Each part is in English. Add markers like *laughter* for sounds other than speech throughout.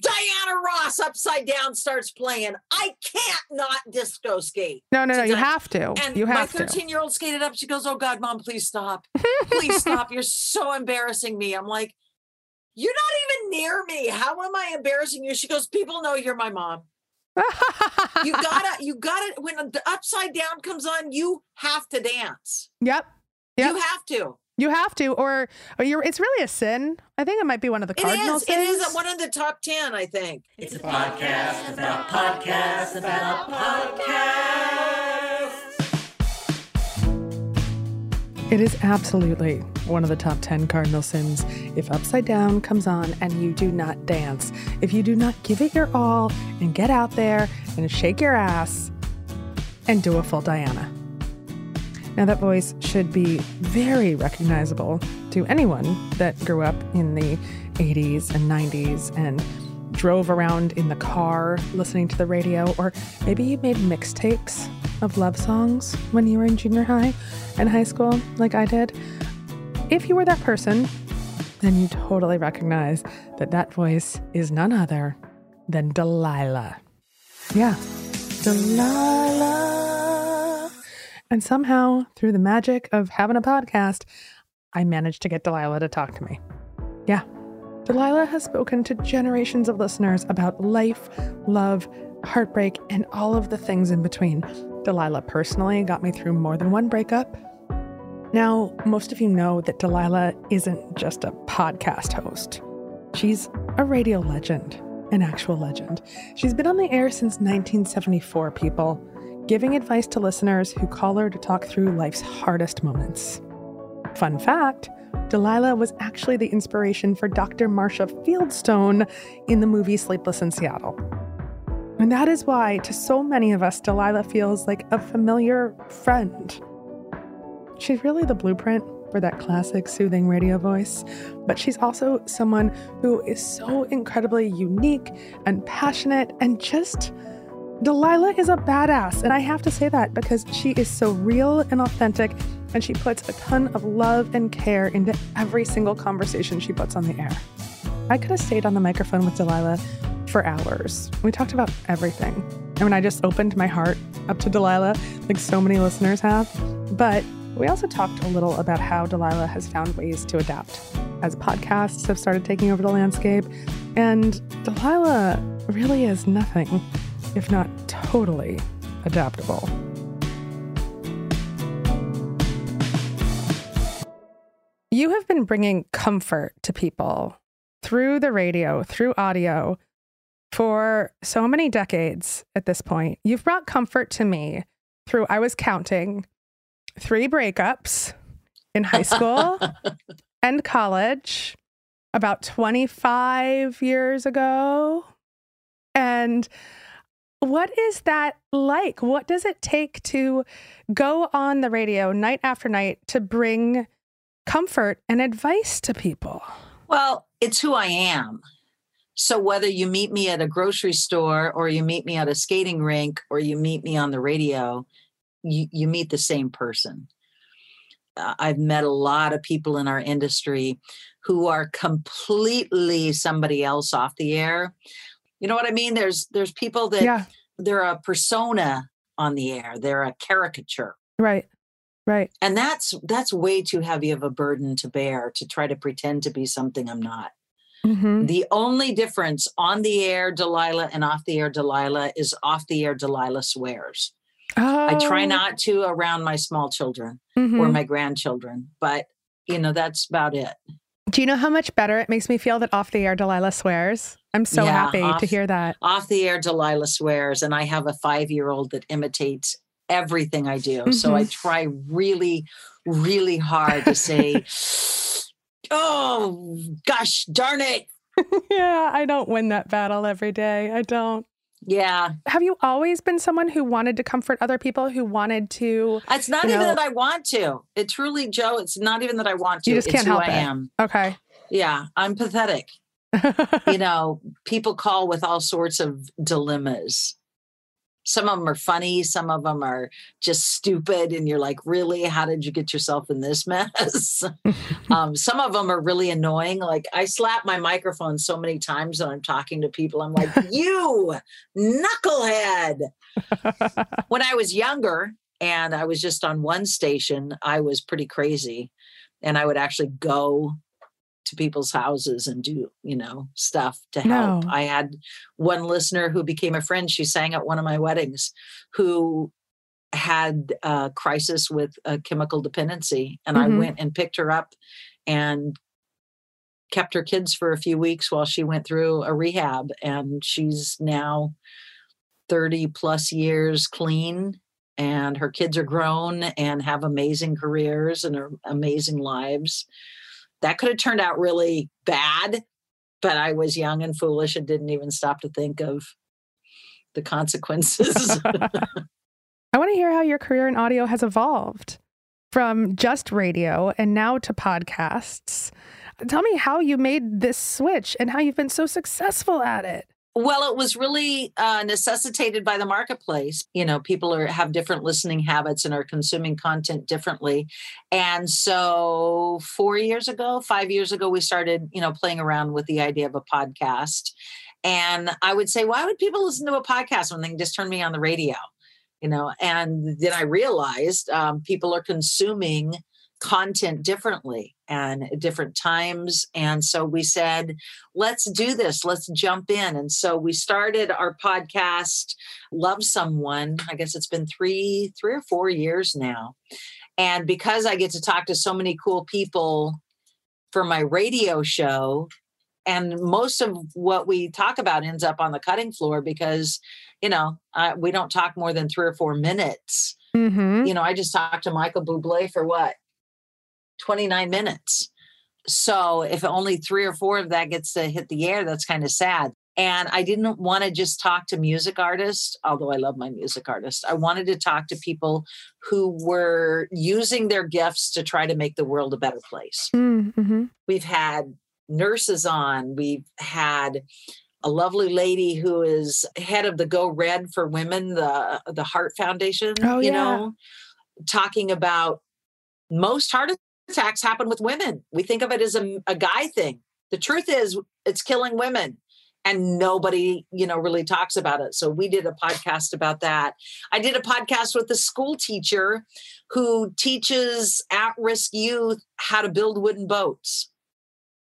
Diana Ross upside down starts playing. I can't not disco skate. No, no, no. You have to. And you my have to. 13 year old skated up. She goes, Oh God, mom, please stop. *laughs* Please stop. You're so embarrassing me. I'm like, You're not even near me. How am I embarrassing you? She goes, People know you're my mom. *laughs* You gotta, you gotta, when the upside down comes on, you have to dance. Yep. Yep. You have to. You have to, or, or you're. It's really a sin. I think it might be one of the cardinal is. It is sins. one of the top 10, I think. It's a podcast about podcasts about podcasts. It is absolutely one of the top 10 cardinal sins if Upside Down comes on and you do not dance. If you do not give it your all and get out there and shake your ass and do a full Diana. Now, that voice should be very recognizable to anyone that grew up in the 80s and 90s and drove around in the car listening to the radio, or maybe you made mixtapes of love songs when you were in junior high and high school, like I did. If you were that person, then you totally recognize that that voice is none other than Delilah. Yeah, Delilah. And somehow, through the magic of having a podcast, I managed to get Delilah to talk to me. Yeah, Delilah has spoken to generations of listeners about life, love, heartbreak, and all of the things in between. Delilah personally got me through more than one breakup. Now, most of you know that Delilah isn't just a podcast host. She's a radio legend, an actual legend. She's been on the air since 1974, people, giving advice to listeners who call her to talk through life's hardest moments. Fun fact Delilah was actually the inspiration for Dr. Marcia Fieldstone in the movie Sleepless in Seattle. And that is why, to so many of us, Delilah feels like a familiar friend. She's really the blueprint for that classic soothing radio voice, but she's also someone who is so incredibly unique and passionate and just. Delilah is a badass, and I have to say that because she is so real and authentic, and she puts a ton of love and care into every single conversation she puts on the air. I could have stayed on the microphone with Delilah for hours. We talked about everything. I mean, I just opened my heart up to Delilah, like so many listeners have. But we also talked a little about how Delilah has found ways to adapt as podcasts have started taking over the landscape. And Delilah really is nothing if not totally adaptable. You have been bringing comfort to people through the radio, through audio, for so many decades at this point. You've brought comfort to me through, I was counting, three breakups in high school *laughs* and college about 25 years ago. And what is that like? What does it take to go on the radio night after night to bring comfort and advice to people? Well, it's who I am. So whether you meet me at a grocery store or you meet me at a skating rink or you meet me on the radio, you, you meet the same person. Uh, I've met a lot of people in our industry who are completely somebody else off the air. You know what I mean? There's there's people that Yeah. they're a persona on the air. They're a caricature. Right. Right. And that's that's way too heavy of a burden to bear to try to pretend to be something I'm not. hmm The only difference on the air Delilah and off the air Delilah is off the air Delilah swears. Oh, I try not to around my small children or mhm. my grandchildren, but you know that's about it. Do you know how much better it makes me feel that off the air Delilah swears? I'm so Yeah, happy to hear that. Off the air Delilah swears and I have a 5-year-old that imitates everything I do. So I mm-hmm. try really really hard to say *laughs* oh gosh darn it. *laughs* yeah, I don't win that battle every day. I don't. Yeah, Have you always been someone who wanted to comfort other people, who wanted to? it's not even know- that I want to. It truly Jo, it's not even that I want to. You just it's can't who help I it. am. Okay. Yeah, I'm pathetic. *laughs* you know, people call with all sorts of dilemmas. Some of them are funny, some of them are just stupid, and you're like, really? How did you get yourself in this *laughs* mess? *laughs* um, some of them are really annoying. Like, I slap my microphone so many times when I'm talking to people. I'm like, *laughs* you knucklehead. when I was younger and I was just on one station, I was pretty crazy. And I would actually go to people's houses and do, you know, stuff to help. No. I had one listener who became a friend. She sang at one of my weddings who had a crisis with a chemical dependency. And I Mhm. went and picked her up and kept her kids for a few weeks while she went through a rehab. And she's now 30 plus years clean and her kids are grown and have amazing careers and are amazing lives. That could have turned out really bad, but I was young and foolish and didn't even stop to think of the consequences. *laughs* I want to hear how your career in audio has evolved from just radio and now to podcasts. Tell me how you made this switch and how you've been so successful at it. Well, it was really uh, necessitated by the marketplace. You know, people are have different listening habits and are consuming content differently. And so, four years ago, five years ago, we started, you know, playing around with the idea of a podcast. And I would say, why would people listen to a podcast when they can just turn me on the radio? You know, and then I realized um, people are consuming content differently and at different times. And so we said, let's do this let's jump in and so we started our podcast love someone i guess it's been three three or four years now and because i get to talk to so many cool people for my radio show and most of what we talk about ends up on the cutting floor because you know uh, we don't talk more than three or four minutes Mm-hmm. you know i just talked to michael bublé for what 29 minutes. So if only three or four of that gets to hit the air that's kind of sad. And i didn't want to just talk to music artists although i love my music artists. I wanted to talk to people who were using their gifts to try to make the world a better place. Mm-hmm. we've had nurses on. We've had a lovely lady who is head of the go red for women the the heart foundation Oh, you yeah. know talking about most heart attacks happen with women. We think of it as a, a guy thing. The truth is it's killing women and nobody you know really talks about it. So we did a podcast about that. I did a podcast with a school teacher who teaches at-risk youth how to build wooden boats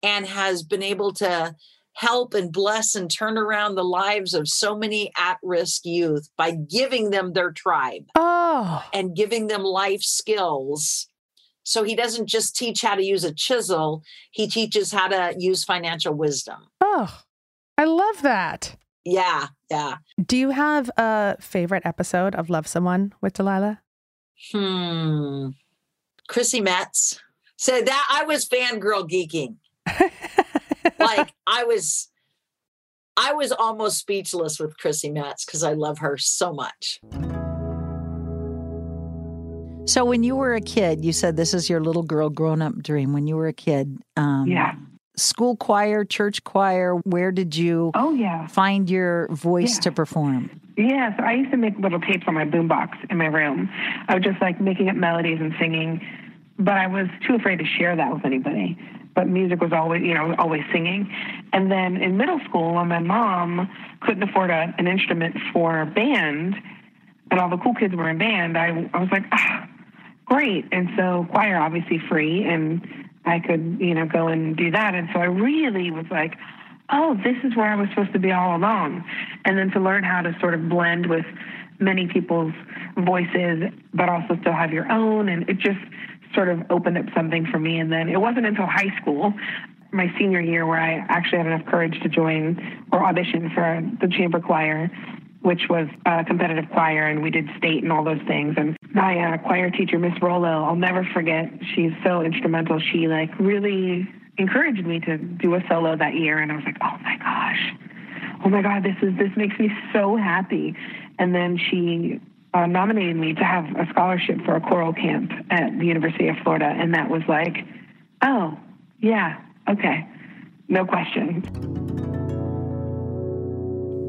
and has been able to help and bless and turn around the lives of so many at-risk youth by giving them their tribe Oh, and giving them life skills so he doesn't just teach how to use a chisel he teaches how to use financial wisdom oh, I love that. yeah yeah Do you have a favorite episode of Love Someone with Delilah? Hmm. Chrissy Metz. So that I was fangirl geeking. *laughs* Like I was I was almost speechless with Chrissy Metz because I love her so much. So when you were a kid, you said this is your little girl grown up dream. When you were a kid, um, Yeah. school choir, church choir. Where did you Oh, yeah. find your voice Yeah. to perform? Yeah, so I used to make little tapes on my boombox in my room. I was just like making up melodies and singing, but I was too afraid to share that with anybody. But music was always, you know, always singing. And then in middle school, when my mom couldn't afford a, an instrument for band, and all the cool kids were in band, I, I was like, ah, great. And so choir obviously free, and I could, you know, go and do that. And so I really was like, oh, this is where I was supposed to be all along. And then to learn how to sort of blend with many people's voices, but also still have your own. And it just sort of opened up something for me. And then it wasn't until high school, my senior year, where I actually had enough courage to join or audition for the chamber choir. Which was a competitive choir, and we did state and all those things. And my uh, choir teacher, Miss Rollo, I'll never forget. She's so instrumental. She like really encouraged me to do a solo that year, and I was like, oh my gosh, oh my god, this is this makes me so happy. And then she uh, nominated me to have a scholarship for a choral camp at the University of Florida, and that was like, oh yeah, okay, no question.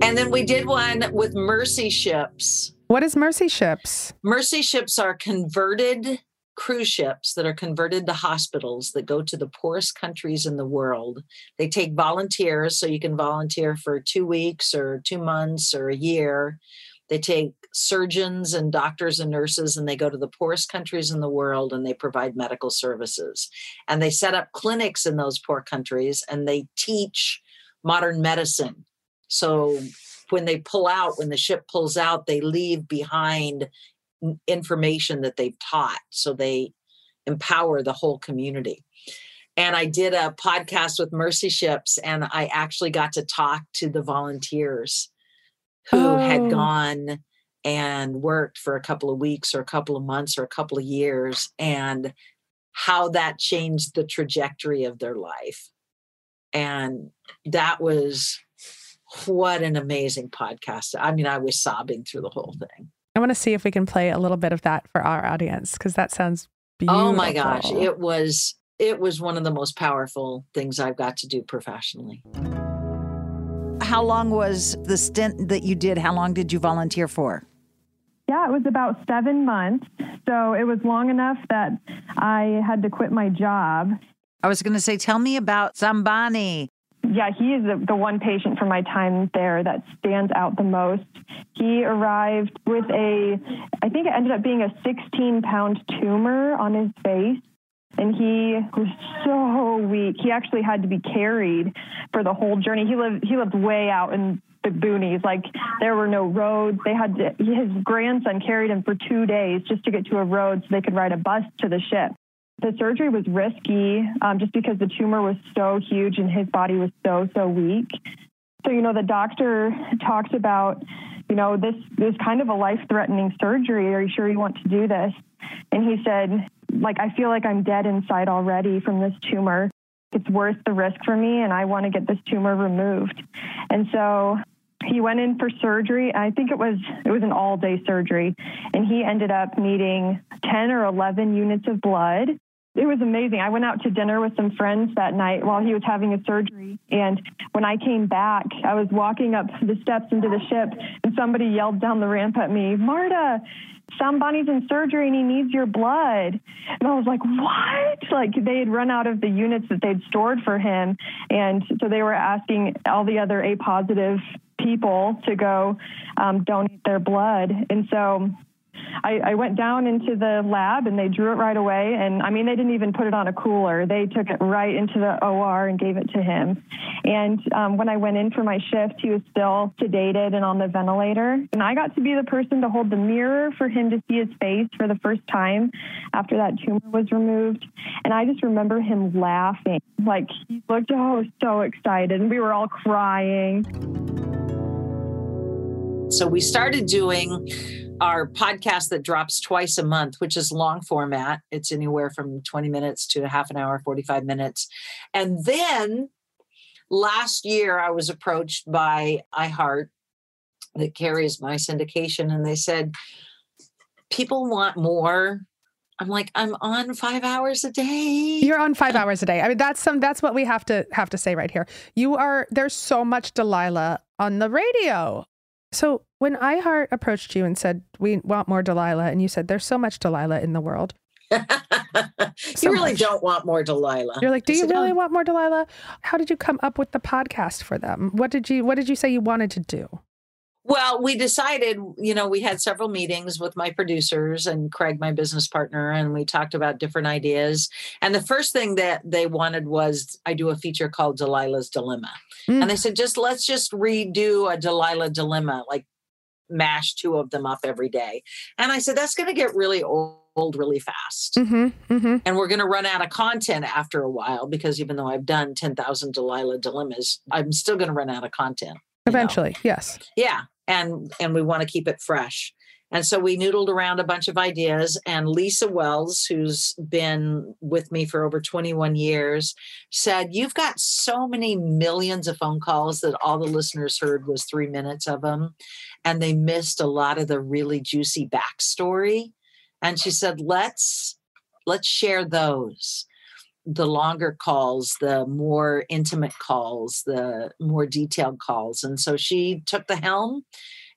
And then we did one with Mercy Ships. What is Mercy Ships? Mercy ships are converted cruise ships that are converted to hospitals that go to the poorest countries in the world. They take volunteers, so you can volunteer for two weeks or two months or a year. They take surgeons and doctors and nurses, and they go to the poorest countries in the world and they provide medical services. And they set up clinics in those poor countries and they teach modern medicine. So when they pull out, when the ship pulls out, they leave behind information that they've taught. So they empower the whole community. And I did a podcast with Mercy Ships, and I actually got to talk to the volunteers who Oh. had gone and worked for a couple of weeks or a couple of months or a couple of years and how that changed the trajectory of their life. And that was what an amazing podcast. I mean, I was sobbing through the whole thing. I want to see if we can play a little bit of that for our audience because that sounds beautiful. Oh my gosh, it was it was one of the most powerful things I've got to do professionally. How long was the stint that you did? How long did you volunteer for? Yeah, it was about seven months. So it was long enough that I had to quit my job. I was going to say, tell me about Zambani. Yeah, he is the, the one patient from my time there that stands out the most. He arrived with a, I think it ended up being a 16 pound tumor on his face. And he was so weak. He actually had to be carried for the whole journey. He lived he lived way out in the boonies. Like there were no roads. They had to, his grandson carried him for two days just to get to a road so they could ride a bus to the ship. The surgery was risky um, just because the tumor was so huge and his body was so so weak. So you know the doctor talked about, you know this is kind of a life threatening surgery. Are you sure you want to do this? And he said, like I feel like I'm dead inside already from this tumor it's worth the risk for me and I want to get this tumor removed. And so he went in for surgery. I think it was it was an all day surgery and he ended up needing 10 or 11 units of blood. It was amazing. I went out to dinner with some friends that night while he was having a surgery. And when I came back, I was walking up the steps into the ship and somebody yelled down the ramp at me, Marta, Sam somebody's in surgery and he needs your blood. And I was like, what? Like they had run out of the units that they'd stored for him. And so they were asking all the other A positive people to go um, donate their blood. And so I, I went down into the lab and they drew it right away. And I mean, they didn't even put it on a cooler. They took it right into the OR and gave it to him. And um, when I went in for my shift, he was still sedated and on the ventilator. And I got to be the person to hold the mirror for him to see his face for the first time after that tumor was removed. And I just remember him laughing. Like he looked, oh, so excited. And we were all crying. So we started doing our podcast that drops twice a month, which is long format. It's anywhere from 20 minutes to a half an hour, 45 minutes. And then last year, I was approached by iHeart that carries my syndication, and they said, People want more I'm like, I'm on five hours a day. You're on five uh, hours a day. I mean, that's some. That's what we have to have to say right here. You are. There's so much Delilah on the radio. So when iHeart approached you and said we want more Delilah, and you said there's so much Delilah in the world, *laughs* you really much. don't want more Delilah. you're like, do you really "Oh, want more Delilah? How did you come up with the podcast for them? What did you What did you say you wanted to do? Well, we decided, you know, we had several meetings with my producers and Craig, my business partner, and we talked about different ideas. And the first thing that they wanted was I do a feature called Delilah's Dilemma. Mm. And they said, just let's just redo a Delilah Dilemma, like mash two of them up every day. And I said, that's going to get really old really fast. Mm-hmm. Mm-hmm. And we're going to run out of content after a while because even though I've done 10,000 Delilah Dilemmas, I'm still going to run out of content. you know? Eventually, yes. yeah and and we want to keep it fresh. And so we noodled around a bunch of ideas and lisa wells who's been with me for over 21 years said you've got so many millions of phone calls that all the listeners heard was three minutes of them and they missed a lot of the really juicy backstory. And she said let's let's share those the longer calls, the more intimate calls, the more detailed calls. And so she took the helm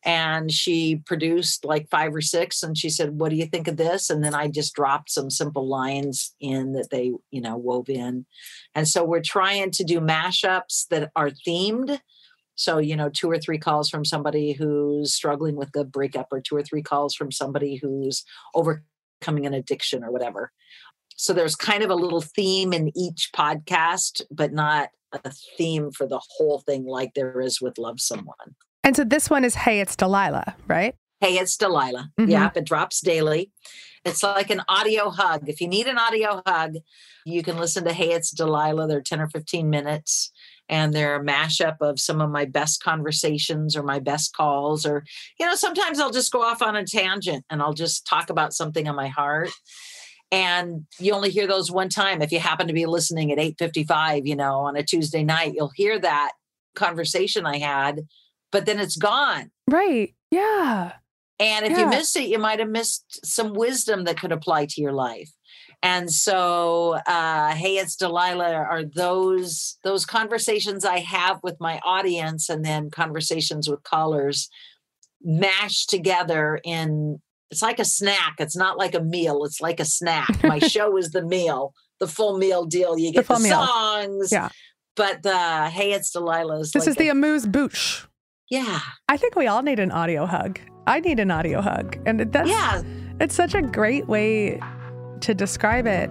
and she produced like five or six and she said, What do you think of this? And then I just dropped some simple lines in that they, you know, wove in. And so we're trying to do mashups that are themed. So, you know, two or three calls from somebody who's struggling with the breakup, or two or three calls from somebody who's overcoming an addiction or whatever. So there's kind of a little theme in each podcast, but not a theme for the whole thing like there is with Love Someone. And so this one is Hey, it's Delilah, right? Hey, it's Delilah. Mhm. Yep, it drops daily. It's like an audio hug. If you need an audio hug, you can listen to Hey, it's Delilah. They're 10 or 15 minutes. And they're a mashup of some of my best conversations or my best calls. Or, you know, sometimes I'll just go off on a tangent and I'll just talk about something on my heart. And you only hear those one time. If you happen to be listening at 8:55, you know, on a Tuesday night, you'll hear that conversation I had, but then it's gone. Right. Yeah. And if Yeah. you missed it, you might have missed some wisdom that could apply to your life. And so, uh, hey, it's Delilah. Are those those conversations I have with my audience, and then conversations with callers, mashed together in? It's like a snack. It's not like a meal. It's like a snack. My show is the meal, the full meal deal. You get the, meal. songs, Yeah. but the hey, it's Delilah's. Is This like is the amuse bouche. yeah, I think we all need an audio hug. I need an audio hug. And that's yeah. it's such a great way to describe it.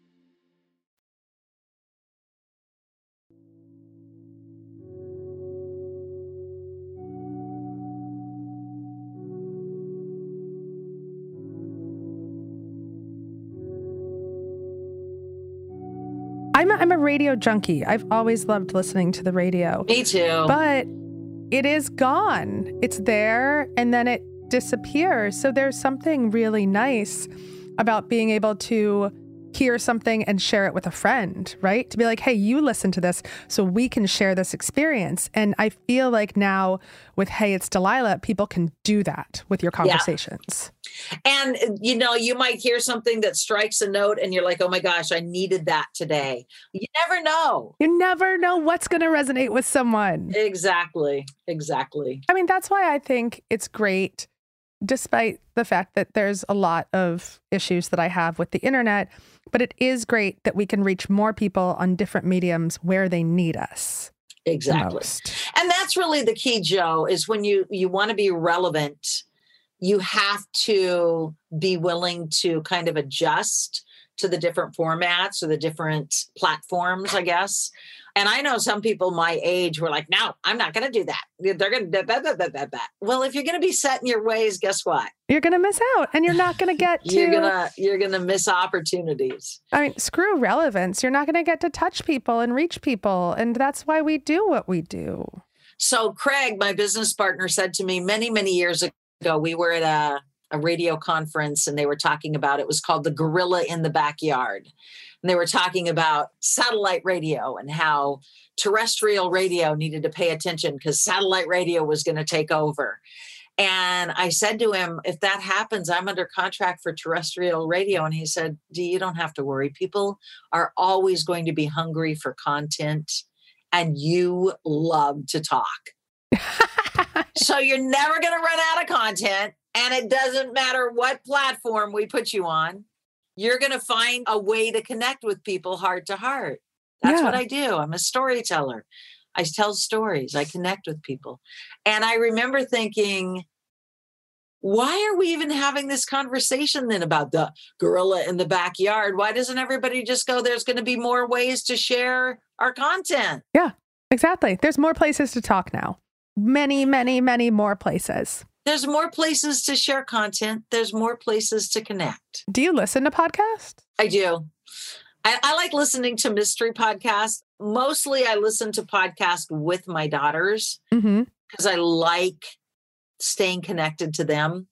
I'm a, I'm a radio junkie. I've always loved listening to the radio. Me too. But it is gone. It's there and then it disappears. So there's something really nice about being able to hear something and share it with a friend, right? To be like, hey, you listen to this so we can share this experience. And I feel like now with Hey, it's Delilah, people can do that with your conversations. Yeah. And, uh, you know, you might hear something that strikes a note and you're like, oh my gosh, I needed that today. You never know. You never know what's going to resonate with someone. Exactly. Exactly. I mean, that's why I think it's great, despite the fact that there's a lot of issues that I have with the internet but it is great that we can reach more people on different mediums where they need us. Exactly. And that's really the key, Jo, is when you you want to be relevant, you have to be willing to kind of adjust to the different formats or the different platforms, I guess. And I know some people my age were like, no, I'm not going to do that. They're going to, well, if you're going to be set in your ways, guess what? You're going to miss out and you're not going *laughs* to get to. you're going to, you're going to miss opportunities. I mean, screw relevance. You're not going to get to touch people and reach people. And that's why we do what we do. So, Craig, my business partner, said to me many, many years ago, we were at a, a radio conference and they were talking about it was called the gorilla in the backyard and they were talking about satellite radio and how terrestrial radio needed to pay attention because satellite radio was going to take over. And I said to him, if that happens, I'm under contract for terrestrial radio. And he said, D, you don't have to worry. People are always going to be hungry for content, and you love to talk. *laughs* so you're never going to run out of content. And it doesn't matter what platform we put you on you're going to find a way to connect with people heart to heart. That's yeah. what I do. I'm a storyteller. I tell stories, I connect with people. And I remember thinking, why are we even having this conversation then about the gorilla in the backyard? Why doesn't everybody just go, there's going to be more ways to share our content? Yeah, exactly. There's more places to talk now. Many, many, many more places there's more places to share content. There's more places to connect. Do you listen to podcasts? I do. I, I, like listening to mystery podcasts. Mostly, I listen to podcasts with my daughters because mm-hmm. I like staying connected to them.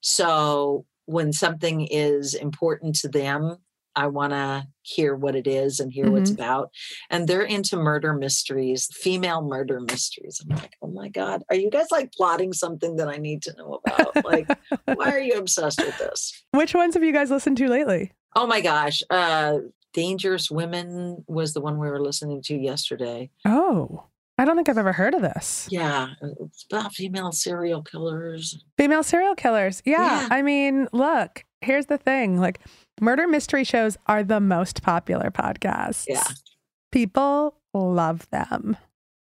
So when something is important to them, I want to hear what it is and hear mm-hmm. what's about. And they're into murder mysteries, female murder mysteries. I'm like, oh my God, are you guys like plotting something that I need to know about? like, why are you *laughs* obsessed with this? Which ones have you guys listened to lately? Oh my gosh. Uh, Dangerous Women was the one we were listening to yesterday. Oh. I don't think I've ever heard of this. Yeah, it's about female serial killers. Female serial killers. Yeah. yeah. I mean, look, here's the thing. Like Murder mystery shows are the most popular podcasts. Yeah. People love them.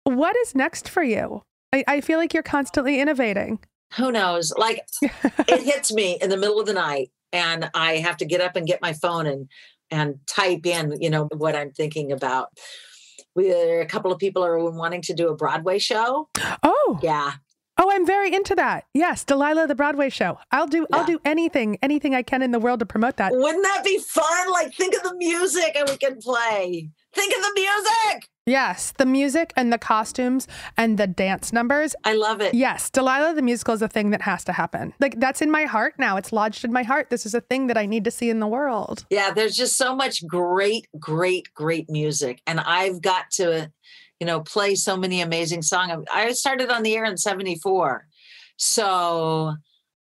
What is next for you? I, I feel like you're constantly innovating. Who knows? Like it *laughs* hits me in the middle of the night and I have to get up and get my phone and and type in, you know, what I'm thinking about. We a couple of people are wanting to do a Broadway show. Oh. Yeah. Oh, I'm very into that. Yes, Delilah the Broadway show. I'll do yeah. I'll do anything, anything I can in the world to promote that. Wouldn't that be fun? Like think of the music and we can play. Think of the music. Yes, the music and the costumes and the dance numbers. I love it. Yes, Delilah the musical is a thing that has to happen. Like that's in my heart now. It's lodged in my heart. This is a thing that I need to see in the world. Yeah, there's just so much great, great, great music. And I've got to, you know, play so many amazing songs. I started on the air in 74. So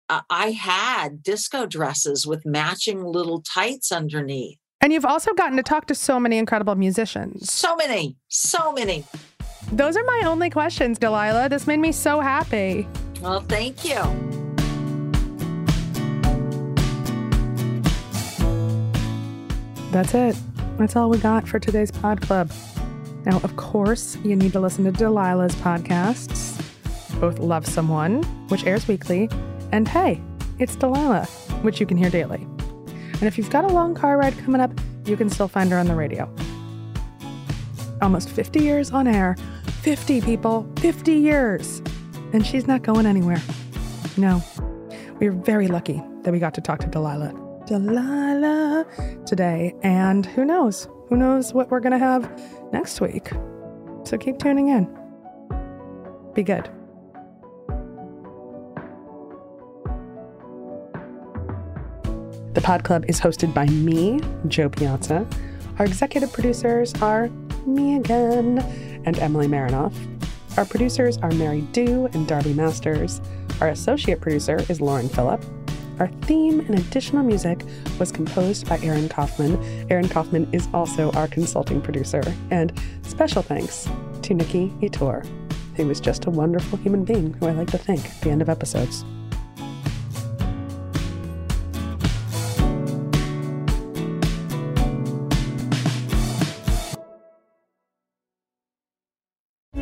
uh, I had disco dresses with matching little tights underneath. And you've also gotten to talk to so many incredible musicians. So many, so many. Those are my only questions, Delilah. This made me so happy. Well, thank you. That's it. That's all we got for today's Pod Club. Now, of course, you need to listen to Delilah's podcasts, both Love Someone, which airs weekly, and Hey, it's Delilah, which you can hear daily. And if you've got a long car ride coming up, you can still find her on the radio. Almost 50 years on air. 50 people, 50 years. And she's not going anywhere. No. We're very lucky that we got to talk to Delilah. Delilah today. And who knows? Who knows what we're going to have next week? So keep tuning in. Be good. The Pod Club is hosted by me, Jo Piazza. Our executive producers are me again and Emily Marinoff. Our producers are Mary Dew and Darby Masters. Our associate producer is Lauren Phillip. Our theme and additional music was composed by Aaron Kaufman. Aaron Kaufman is also our consulting producer. And special thanks to Nikki Ettore, who was just a wonderful human being who I like to thank at the end of episodes.